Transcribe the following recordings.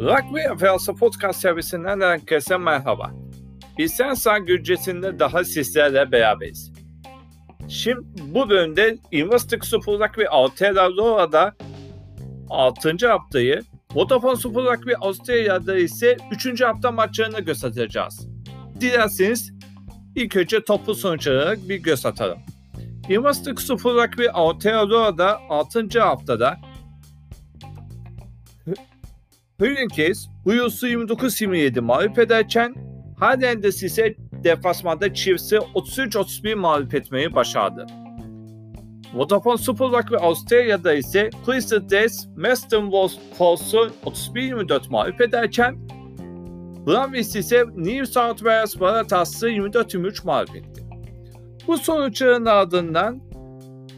Rugby Efendim Podcast servisinden herkese merhaba. Biz Sensan Gürcesi'nde daha sizlerle beraberiz. Şimdi bu bölümde Investik Super Rugby Aotearoa'da 6. haftayı, Vodafone Super Rugby Avustralya'da ise 3. hafta maçlarını göz atacağız. Dilerseniz ilk önce toplu sonuçlara bir göz atalım. Investik Super Rugby Aotearoa'da 6. haftada Hurricanes yılsı 29-27 mağlup ederken Highlanders ise deplasmanda Chiefs'i 33-31 mağlup etmeyi başardı. Vodafone Super Rugby Avustralya'da ise Crystal Death Western Falls'u 31-24 mağlup ederken Brumbies ise New South Wales Waratahs'ı 24-23 mağlup etti. Bu sonuçların ardından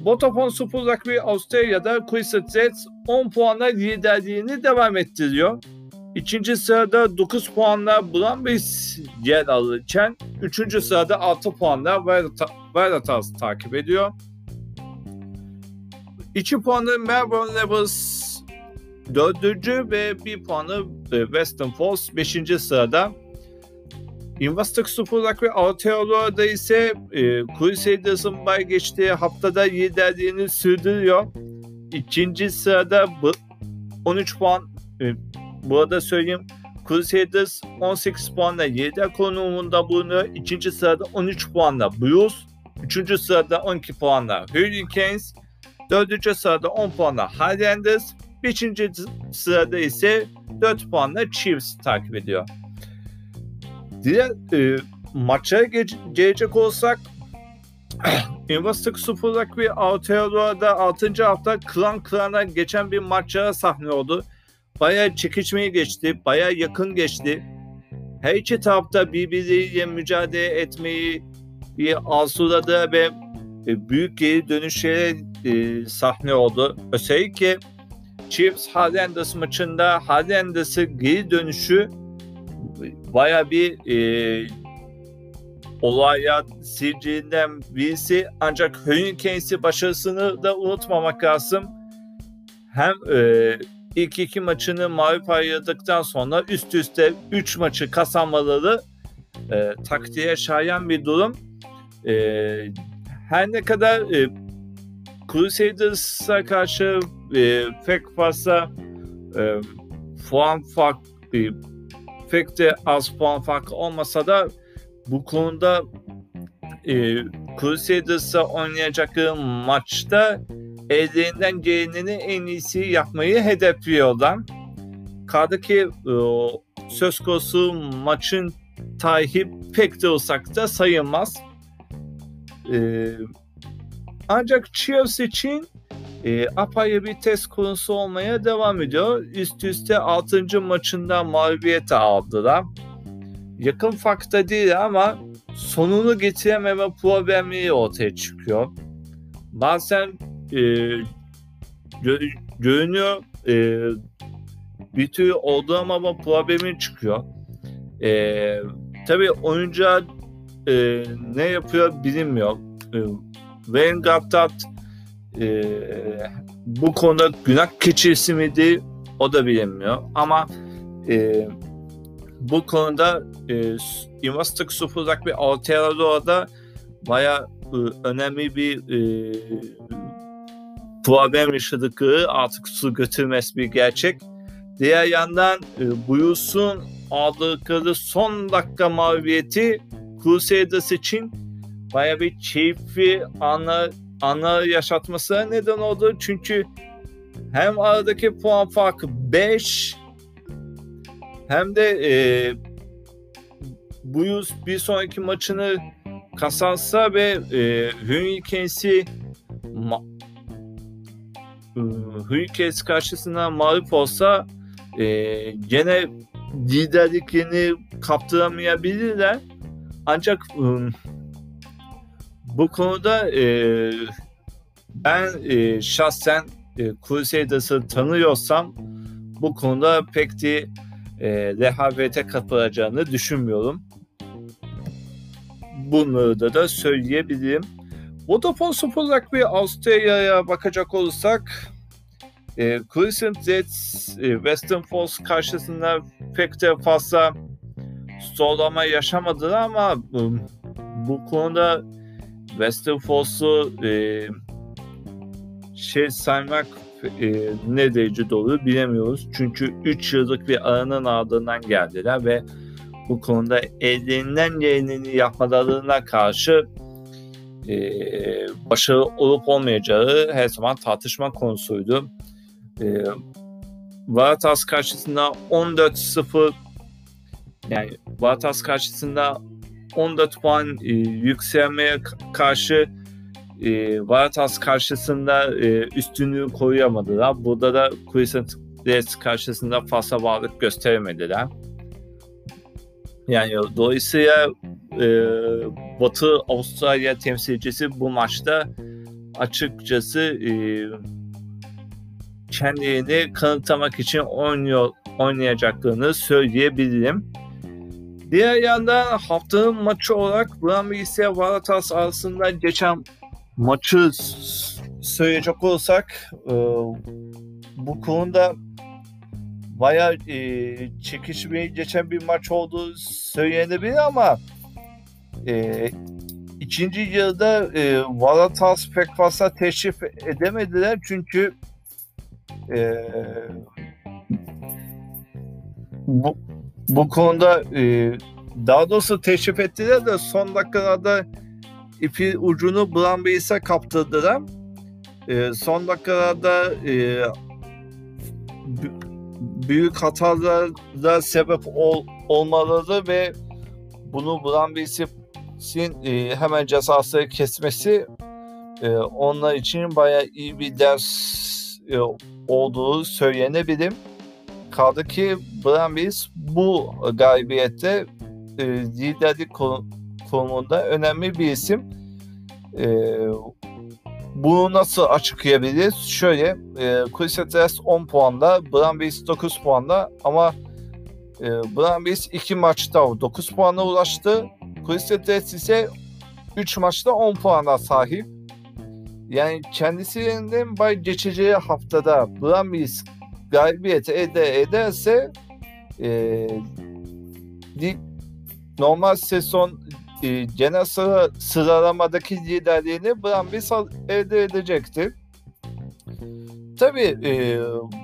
Vodafone Super Rugby Avustralya'da Crystal Death 10 puanla liderliğini devam ettiriyor. İkinci sırada 9 puanla Brumbies yer alırken üçüncü sırada 6 puanla Veritas takip ediyor. 2 puanı Melbourne Rebels dördüncü ve 1 puanı e, Western Falls 5. sırada. Investec Super Rugby Aotearoa'da ise e, Crusaders'ın bay geçtiği haftada liderliğini sürdürüyor. İkinci sırada 13 puan e, burada söyleyeyim Crusaders 18 puanla lider konumunda bulunuyor. İkinci sırada 13 puanla Blues. Üçüncü sırada 12 puanla Hurricanes. Dördüncü sırada 10 puanla Highlanders. Beşinci sırada ise 4 puanla Chiefs takip ediyor. Diğer e, maça gelecek olsak Investec Super Rugby Aotearoa'da 6. hafta klan klana geçen bir maça sahne oldu. Baya çekişmeyi geçti, baya yakın geçti. Her iki tarafta birbiriyle mücadele etmeyi bir arzuladı ve e, büyük geri dönüşlere e, sahne oldu. Özellikle Chiefs Highlanders maçında Highlanders'ın geri dönüşü baya bir e, olaya sicilinden birisi ancak Hurricanes'i başarısını da unutmamak lazım. Hem e, ilk iki maçını mağlup ayrıldıktan sonra üst üste 3 maçı kazanmaları e, taktiğe şayan bir durum. E, her ne kadar e, Crusaders'a karşı e, pek fazla e, puan fark e, pek de az puan farkı olmasa da bu konuda e, Crusaders'a oynayacakları maçta ellerinden gelenini en iyisi yapmayı hedefliyorlar. Kardaki e, söz konusu maçın tarihi pek de olsak da sayılmaz. E, ancak Chiefs için e, apayrı bir test konusu olmaya devam ediyor. Üst üste 6. maçında mağlubiyet aldılar. Yakın farkta değil ama sonunu getirememe problemi ortaya çıkıyor. Bazen e, gö- görünüyor e, bir tür olduramama problemi çıkıyor. E, tabii oyuncu e, ne yapıyor bilinmiyor. E, Vanguard'da e, bu konuda günah keçisi miydi o da bilinmiyor. Ama e, bu konuda e, Investec Super Rugby Aotearoa'da baya e, önemli bir e, problem yaşadıkları artık su götürmez bir gerçek. Diğer yandan e, Blues'un aldıkları son dakika mağlubiyeti Crusaders için baya bir keyifli ana, ana yaşatmasına neden oldu. Çünkü hem aradaki puan farkı 5 hem de e, Blues bir sonraki maçını kazansa ve e, Hurricanes'i ma- e, Hurricanes karşısına mağlup olsa e, gene liderliklerini kaptıramayabilirler. Ancak e, bu konuda e, ben e, şahsen e, Crusaders'ı tanıyorsam bu konuda pek de e, rehavete kapılacağını düşünmüyorum. Bunları da, da söyleyebilirim. Vodafone Super Rugby Avustralya'ya bakacak olursak E, Crescent Reds e, Western Force karşısında pek de fazla zorlama yaşamadılar ama bu, bu konuda Western Force'u e, şey saymak e, ne derece doğru bilemiyoruz. Çünkü 3 yıllık bir aranın ardından geldiler ve bu konuda ellerinden geleni yapmalarına karşı e, başarı olup olmayacağı her zaman tartışma konusuydu. E, Varatas karşısında 14-0 yani Varatas karşısında 14 puan e, yükselmeye karşı e, Varatas karşısında e, üstünlüğü koruyamadılar. Burada da Crescent Reds karşısında fazla varlık gösteremediler. Yani dolayısıyla e, Batı Avustralya temsilcisi bu maçta açıkçası e, kendilerini kanıtlamak için oynuyor oynayacaklarını söyleyebilirim. Diğer yandan haftanın maçı olarak Brahma ise Varatas arasında geçen maçı söyleyecek olsak e, bu konuda bayağı e, çekişmeyi geçen bir maç olduğu söylenebilir ama e, ikinci yılda e, Varatas pek fazla teşrif edemediler çünkü e, bu, bu konuda e, daha doğrusu teşrif ettiler de son dakikalarda ipi ucunu Brambey'se kaptırdılar. E, son dakikalarda e, büyük hatalara sebep ol, olmaları ve bunu Brambey'sin e, hemen cezası kesmesi e, onlar için bayağı iyi bir ders e, olduğu söylenebilir. Kaldı ki Brambis bu galibiyette e, liderlik konumunda önemli bir isim. E, bunu nasıl açıklayabiliriz? Şöyle, e, Crusaders 10 puanda, Brambis 9 puanda ama e, Brambis 2 maçta 9 puana ulaştı. Crusaders ise 3 maçta 10 puana sahip. Yani kendisinin bay geçeceği haftada Brambis galibiyet ede ederse e, normal sezon e, genel sıra, sıralamadaki liderliğini Brambis elde edecektir. Tabii e,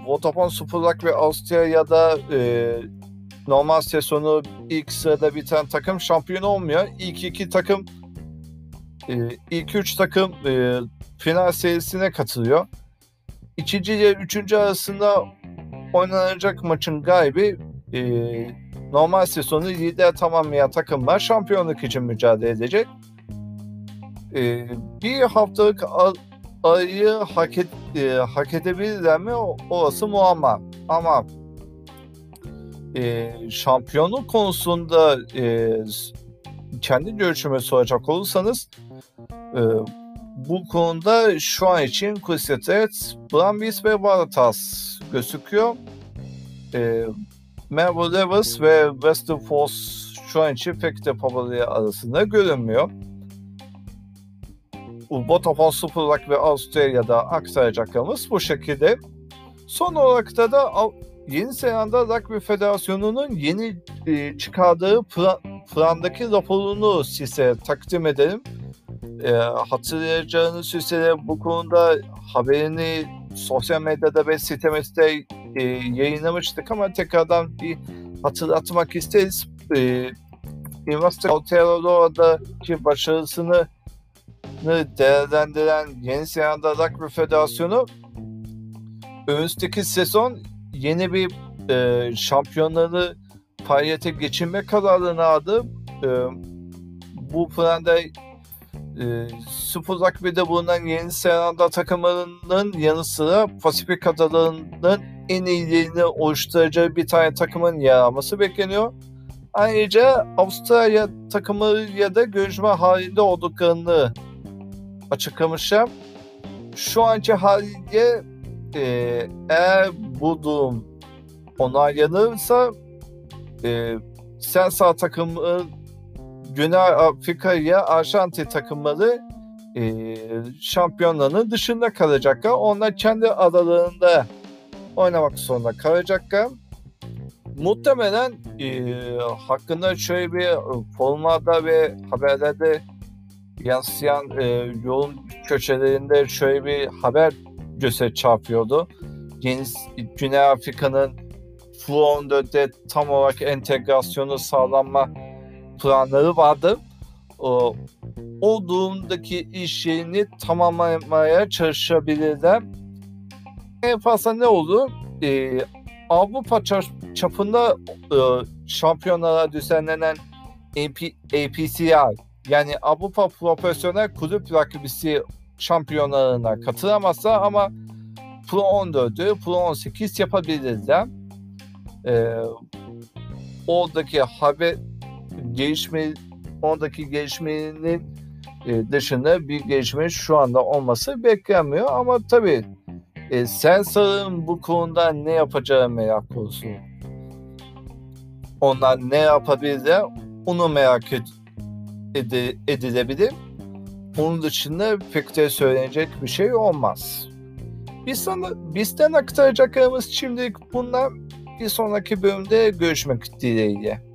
Vodafone Superlag ve Avustralya'da e, normal sezonu ilk sırada biten takım şampiyon olmuyor. İlk iki takım e, ilk üç takım e, final serisine katılıyor. İkinci ile üçüncü arasında oynanacak maçın galibi e, normal sezonu lider tamamlayan takımlar şampiyonluk için mücadele edecek. E, bir haftalık ayı hak, et, e, hak edebilirler mi? Orası muamma. Ama e, şampiyonluk konusunda e, kendi görüşümü soracak olursanız e, bu konuda şu an için Kusetet, Brambis ve Varatas gözüküyor. E, Melbourne Levers ve Western Force şu an için pek de favori arasında görünmüyor. Vodafone Super League ve Avustralya'da aktaracaklarımız bu şekilde. Son olarak da, da Yeni Zelanda Rugby Federasyonu'nun yeni e, çıkardığı plan, plandaki raporunu size takdim edelim. E, hatırlayacağınız üzere bu konuda haberini sosyal medyada ve sitemizde e, yayınlamıştık ama tekrardan bir hatırlatmak isteriz. E, Üniversite Aotearoa'daki başarısını değerlendiren Yeni Zelanda Rugby Federasyonu önümüzdeki sezon yeni bir e, şampiyonları faaliyete geçirme kararını aldı. E, bu planda e, Super Rugby'de bulunan Yeni Zelanda takımlarının yanı sıra Pasifik adalarının en iyilerini oluşturacağı bir tane takımın yer alması bekleniyor. Ayrıca Avustralya takımı ya da görüşme halinde olduklarını açıklamışlar. Şu anki haliyle e, eğer bu durum onaylanırsa e, Sensa takımı Güney Afrika'ya Arjantin takımları e, şampiyonlarının dışında kalacaklar. Onlar kendi aralarında oynamak zorunda kalacaklar. Muhtemelen e, hakkında şöyle bir forumlarda ve haberlerde yansıyan e, yolun köşelerinde şöyle bir haber göze çarpıyordu. Güney Afrika'nın Fluon'da tam olarak entegrasyonu sağlanma planları vardı. O, o durumdaki iş yerini tamamlamaya çalışabilirler. En fazla ne olur? Ee, Avrupa çapında e, şampiyonlara düzenlenen AP, APCR yani Avrupa Profesyonel Kulüp Rakibisi şampiyonlarına katılamazsa ama Pro 14'ü Pro 18 yapabilirler. Ee, oradaki haber gelişme oradaki gelişmenin e, dışında bir gelişme şu anda olması beklenmiyor ama tabii e, Sensor'ın bu konuda ne yapacağı merak konusu. Onlar ne yapabilirler onu merak ed ed edilebilir. Onun dışında pek de söylenecek bir şey olmaz. Biz sana, bizden aktaracaklarımız şimdilik bunlar. Bir sonraki bölümde görüşmek dileğiyle.